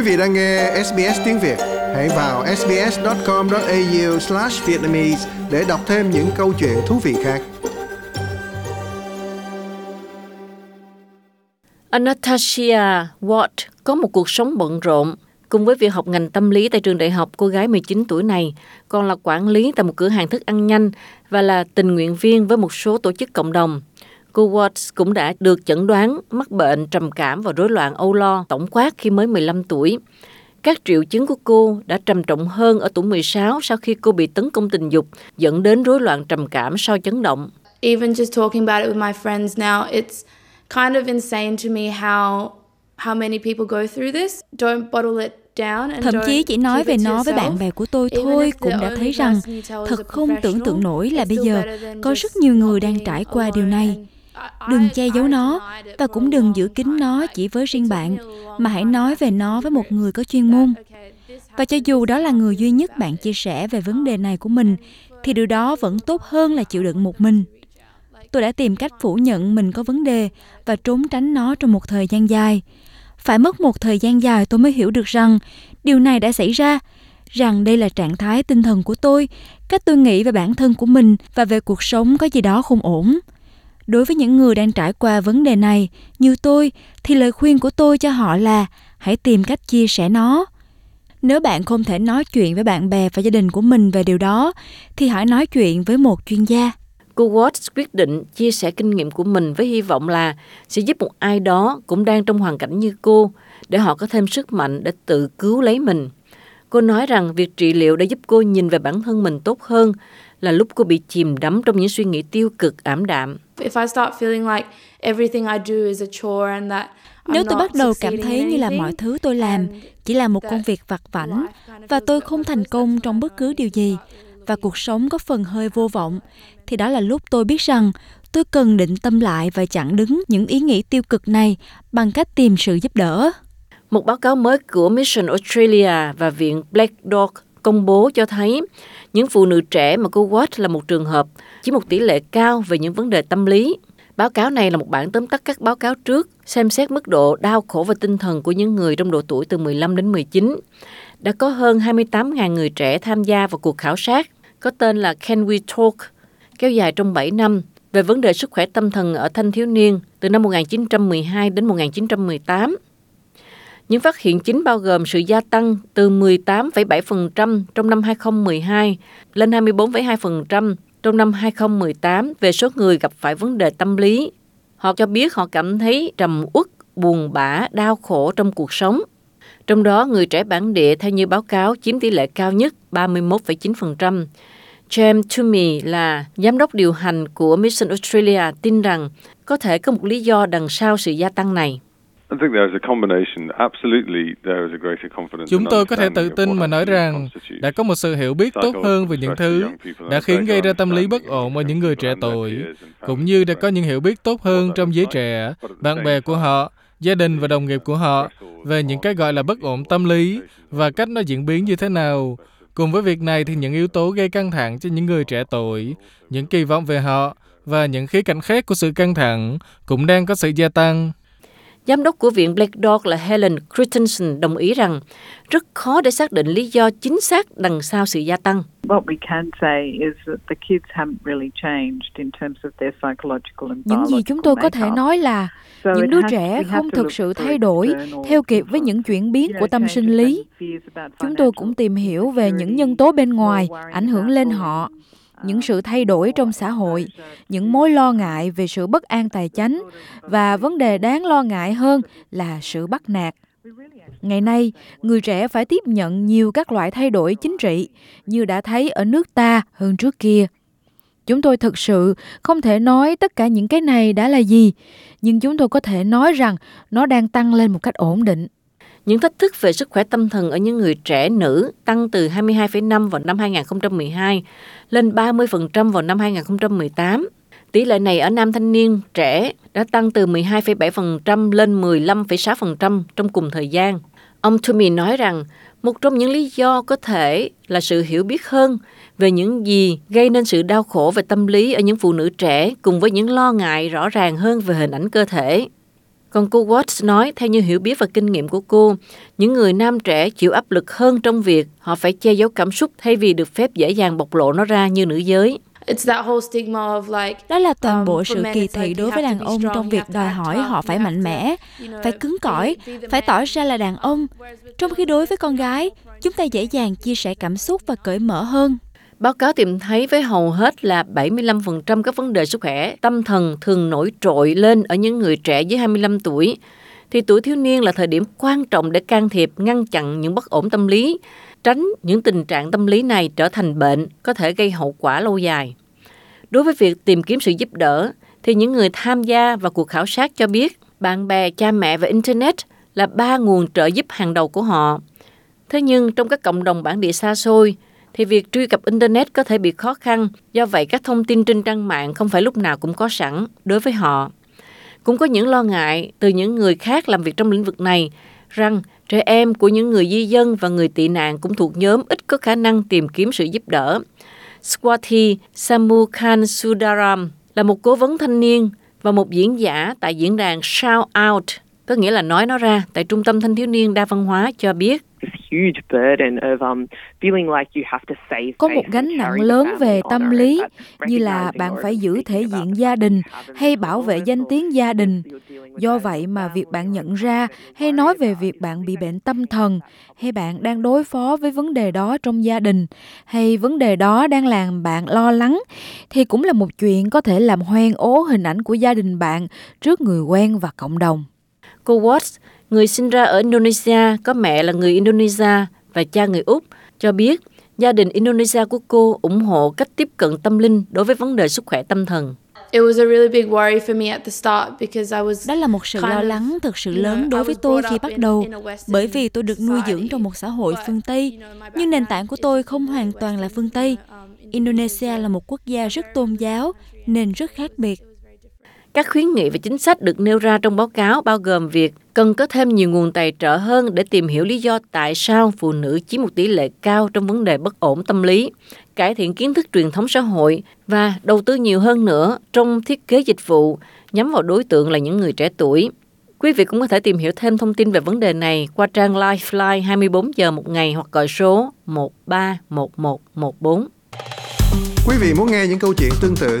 Quý vị đang nghe SBS tiếng Việt, hãy vào sbs.com.au/vietnamese để đọc thêm những câu chuyện thú vị khác. Anastasia Watt có một cuộc sống bận rộn. Cùng với việc học ngành tâm lý tại trường đại học, cô gái 19 tuổi này còn là quản lý tại một cửa hàng thức ăn nhanh và là tình nguyện viên với một số tổ chức cộng đồng. Cô Watts cũng đã được chẩn đoán mắc bệnh trầm cảm và rối loạn âu lo tổng quát khi mới 15 tuổi. Các triệu chứng của cô đã trầm trọng hơn ở tuổi 16 sau khi cô bị tấn công tình dục, dẫn đến rối loạn trầm cảm sau chấn động. Even just talking about it with my friends now, it's kind of insane to me how how many people go through this. Don't bottle it Thậm chí chỉ nói về nó với bạn bè của tôi thôi cũng đã thấy rằng thật không tưởng tượng nổi là bây giờ có rất nhiều người đang trải qua điều này. Đừng che giấu nó và cũng đừng giữ kín nó chỉ với riêng bạn, mà hãy nói về nó với một người có chuyên môn. Và cho dù đó là người duy nhất bạn chia sẻ về vấn đề này của mình, thì điều đó vẫn tốt hơn là chịu đựng một mình. Tôi đã tìm cách phủ nhận mình có vấn đề và trốn tránh nó trong một thời gian dài. Phải mất một thời gian dài tôi mới hiểu được rằng điều này đã xảy ra, rằng đây là trạng thái tinh thần của tôi, cách tôi nghĩ về bản thân của mình và về cuộc sống có gì đó không ổn. Đối với những người đang trải qua vấn đề này như tôi, thì lời khuyên của tôi cho họ là hãy tìm cách chia sẻ nó. Nếu bạn không thể nói chuyện với bạn bè và gia đình của mình về điều đó, thì hãy nói chuyện với một chuyên gia. Cô Watts quyết định chia sẻ kinh nghiệm của mình với hy vọng là sẽ giúp một ai đó cũng đang trong hoàn cảnh như cô để họ có thêm sức mạnh để tự cứu lấy mình. Cô nói rằng việc trị liệu đã giúp cô nhìn về bản thân mình tốt hơn là lúc cô bị chìm đắm trong những suy nghĩ tiêu cực, ảm đạm. Nếu tôi bắt đầu cảm thấy như là mọi thứ tôi làm chỉ là một công việc vặt vảnh và tôi không thành công trong bất cứ điều gì và cuộc sống có phần hơi vô vọng thì đó là lúc tôi biết rằng tôi cần định tâm lại và chặn đứng những ý nghĩ tiêu cực này bằng cách tìm sự giúp đỡ. Một báo cáo mới của Mission Australia và viện Black Dog công bố cho thấy những phụ nữ trẻ mà cô Watt là một trường hợp, chỉ một tỷ lệ cao về những vấn đề tâm lý. Báo cáo này là một bản tóm tắt các báo cáo trước, xem xét mức độ đau khổ và tinh thần của những người trong độ tuổi từ 15 đến 19. Đã có hơn 28.000 người trẻ tham gia vào cuộc khảo sát, có tên là Can We Talk, kéo dài trong 7 năm, về vấn đề sức khỏe tâm thần ở thanh thiếu niên từ năm 1912 đến 1918. Những phát hiện chính bao gồm sự gia tăng từ 18,7% trong năm 2012 lên 24,2% trong năm 2018 về số người gặp phải vấn đề tâm lý. Họ cho biết họ cảm thấy trầm uất, buồn bã, đau khổ trong cuộc sống. Trong đó, người trẻ bản địa theo như báo cáo chiếm tỷ lệ cao nhất 31,9%. James Toomey là giám đốc điều hành của Mission Australia tin rằng có thể có một lý do đằng sau sự gia tăng này. Chúng tôi có thể tự tin mà nói rằng đã có một sự hiểu biết tốt hơn về những thứ đã khiến gây ra tâm lý bất ổn ở những người trẻ tuổi, cũng như đã có những hiểu biết tốt hơn trong giới trẻ, bạn bè của họ, gia đình và đồng nghiệp của họ về những cái gọi là bất ổn tâm lý và cách nó diễn biến như thế nào. Cùng với việc này thì những yếu tố gây căng thẳng cho những người trẻ tuổi, những kỳ vọng về họ và những khía cạnh khác của sự căng thẳng cũng đang có sự gia tăng. Giám đốc của viện Black Dog là Helen Christensen đồng ý rằng rất khó để xác định lý do chính xác đằng sau sự gia tăng. Những gì chúng tôi có thể nói là những đứa trẻ không thực sự thay đổi theo kịp với những chuyển biến của tâm sinh lý. Chúng tôi cũng tìm hiểu về những nhân tố bên ngoài ảnh hưởng lên họ những sự thay đổi trong xã hội, những mối lo ngại về sự bất an tài chánh và vấn đề đáng lo ngại hơn là sự bắt nạt. Ngày nay, người trẻ phải tiếp nhận nhiều các loại thay đổi chính trị, như đã thấy ở nước ta hơn trước kia. Chúng tôi thực sự không thể nói tất cả những cái này đã là gì, nhưng chúng tôi có thể nói rằng nó đang tăng lên một cách ổn định những thách thức về sức khỏe tâm thần ở những người trẻ nữ tăng từ 22,5 vào năm 2012 lên 30% vào năm 2018. Tỷ lệ này ở nam thanh niên trẻ đã tăng từ 12,7% lên 15,6% trong cùng thời gian. Ông Toomey nói rằng một trong những lý do có thể là sự hiểu biết hơn về những gì gây nên sự đau khổ về tâm lý ở những phụ nữ trẻ cùng với những lo ngại rõ ràng hơn về hình ảnh cơ thể. Còn cô Watts nói, theo như hiểu biết và kinh nghiệm của cô, những người nam trẻ chịu áp lực hơn trong việc họ phải che giấu cảm xúc thay vì được phép dễ dàng bộc lộ nó ra như nữ giới. Đó là toàn bộ sự kỳ thị đối với đàn ông trong việc đòi hỏi họ phải mạnh mẽ, phải cứng cỏi, phải tỏ ra là đàn ông. Trong khi đối với con gái, chúng ta dễ dàng chia sẻ cảm xúc và cởi mở hơn. Báo cáo tìm thấy với hầu hết là 75% các vấn đề sức khỏe tâm thần thường nổi trội lên ở những người trẻ dưới 25 tuổi. Thì tuổi thiếu niên là thời điểm quan trọng để can thiệp, ngăn chặn những bất ổn tâm lý, tránh những tình trạng tâm lý này trở thành bệnh có thể gây hậu quả lâu dài. Đối với việc tìm kiếm sự giúp đỡ, thì những người tham gia vào cuộc khảo sát cho biết bạn bè, cha mẹ và Internet là ba nguồn trợ giúp hàng đầu của họ. Thế nhưng trong các cộng đồng bản địa xa xôi, thì việc truy cập Internet có thể bị khó khăn, do vậy các thông tin trên trang mạng không phải lúc nào cũng có sẵn đối với họ. Cũng có những lo ngại từ những người khác làm việc trong lĩnh vực này rằng trẻ em của những người di dân và người tị nạn cũng thuộc nhóm ít có khả năng tìm kiếm sự giúp đỡ. Swati Samukhan Sudaram là một cố vấn thanh niên và một diễn giả tại diễn đàn Shout Out, có nghĩa là nói nó ra, tại Trung tâm Thanh thiếu niên đa văn hóa cho biết có một gánh nặng lớn về tâm lý như là bạn phải giữ thể diện gia đình hay bảo vệ danh tiếng gia đình. do vậy mà việc bạn nhận ra hay nói về việc bạn bị bệnh tâm thần hay bạn đang đối phó với vấn đề đó trong gia đình hay vấn đề đó đang làm bạn lo lắng thì cũng là một chuyện có thể làm hoen ố hình ảnh của gia đình bạn trước người quen và cộng đồng. Cô Watts người sinh ra ở Indonesia, có mẹ là người Indonesia và cha người Úc, cho biết gia đình Indonesia của cô ủng hộ cách tiếp cận tâm linh đối với vấn đề sức khỏe tâm thần. Đó là một sự lo lắng thực sự lớn đối với tôi khi bắt đầu, bởi vì tôi được nuôi dưỡng trong một xã hội phương Tây, nhưng nền tảng của tôi không hoàn toàn là phương Tây. Indonesia là một quốc gia rất tôn giáo, nên rất khác biệt. Các khuyến nghị và chính sách được nêu ra trong báo cáo bao gồm việc cần có thêm nhiều nguồn tài trợ hơn để tìm hiểu lý do tại sao phụ nữ chiếm một tỷ lệ cao trong vấn đề bất ổn tâm lý, cải thiện kiến thức truyền thống xã hội và đầu tư nhiều hơn nữa trong thiết kế dịch vụ nhắm vào đối tượng là những người trẻ tuổi. Quý vị cũng có thể tìm hiểu thêm thông tin về vấn đề này qua trang Lifeline 24 giờ một ngày hoặc gọi số 131114. Quý vị muốn nghe những câu chuyện tương tự